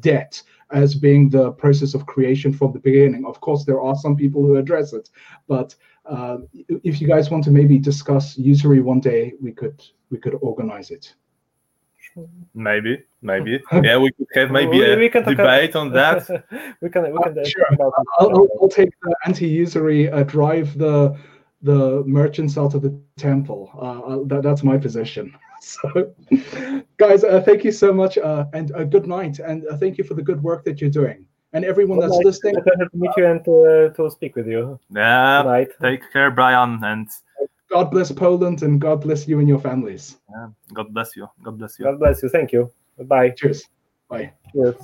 debt as being the process of creation from the beginning. Of course, there are some people who address it, but uh, if you guys want to maybe discuss usury one day, we could we could organize it. Maybe, maybe, yeah, we could have maybe we, a we debate on that. we can, we can. Uh, sure. I'll, I'll, I'll, take the anti-usury uh, drive the the merchants out of the temple. Uh, uh that, that's my position. So, guys, uh, thank you so much, uh, and uh, good night, and uh, thank you for the good work that you're doing. And everyone good that's night. listening, pleasure to meet you and to, to speak with you. Yeah, good night. take care, Bryan, and God bless Poland, and God bless you and your families. Yeah, God bless you. God bless you. God bless you. Thank you. Bye. Cheers. Bye. Cheers.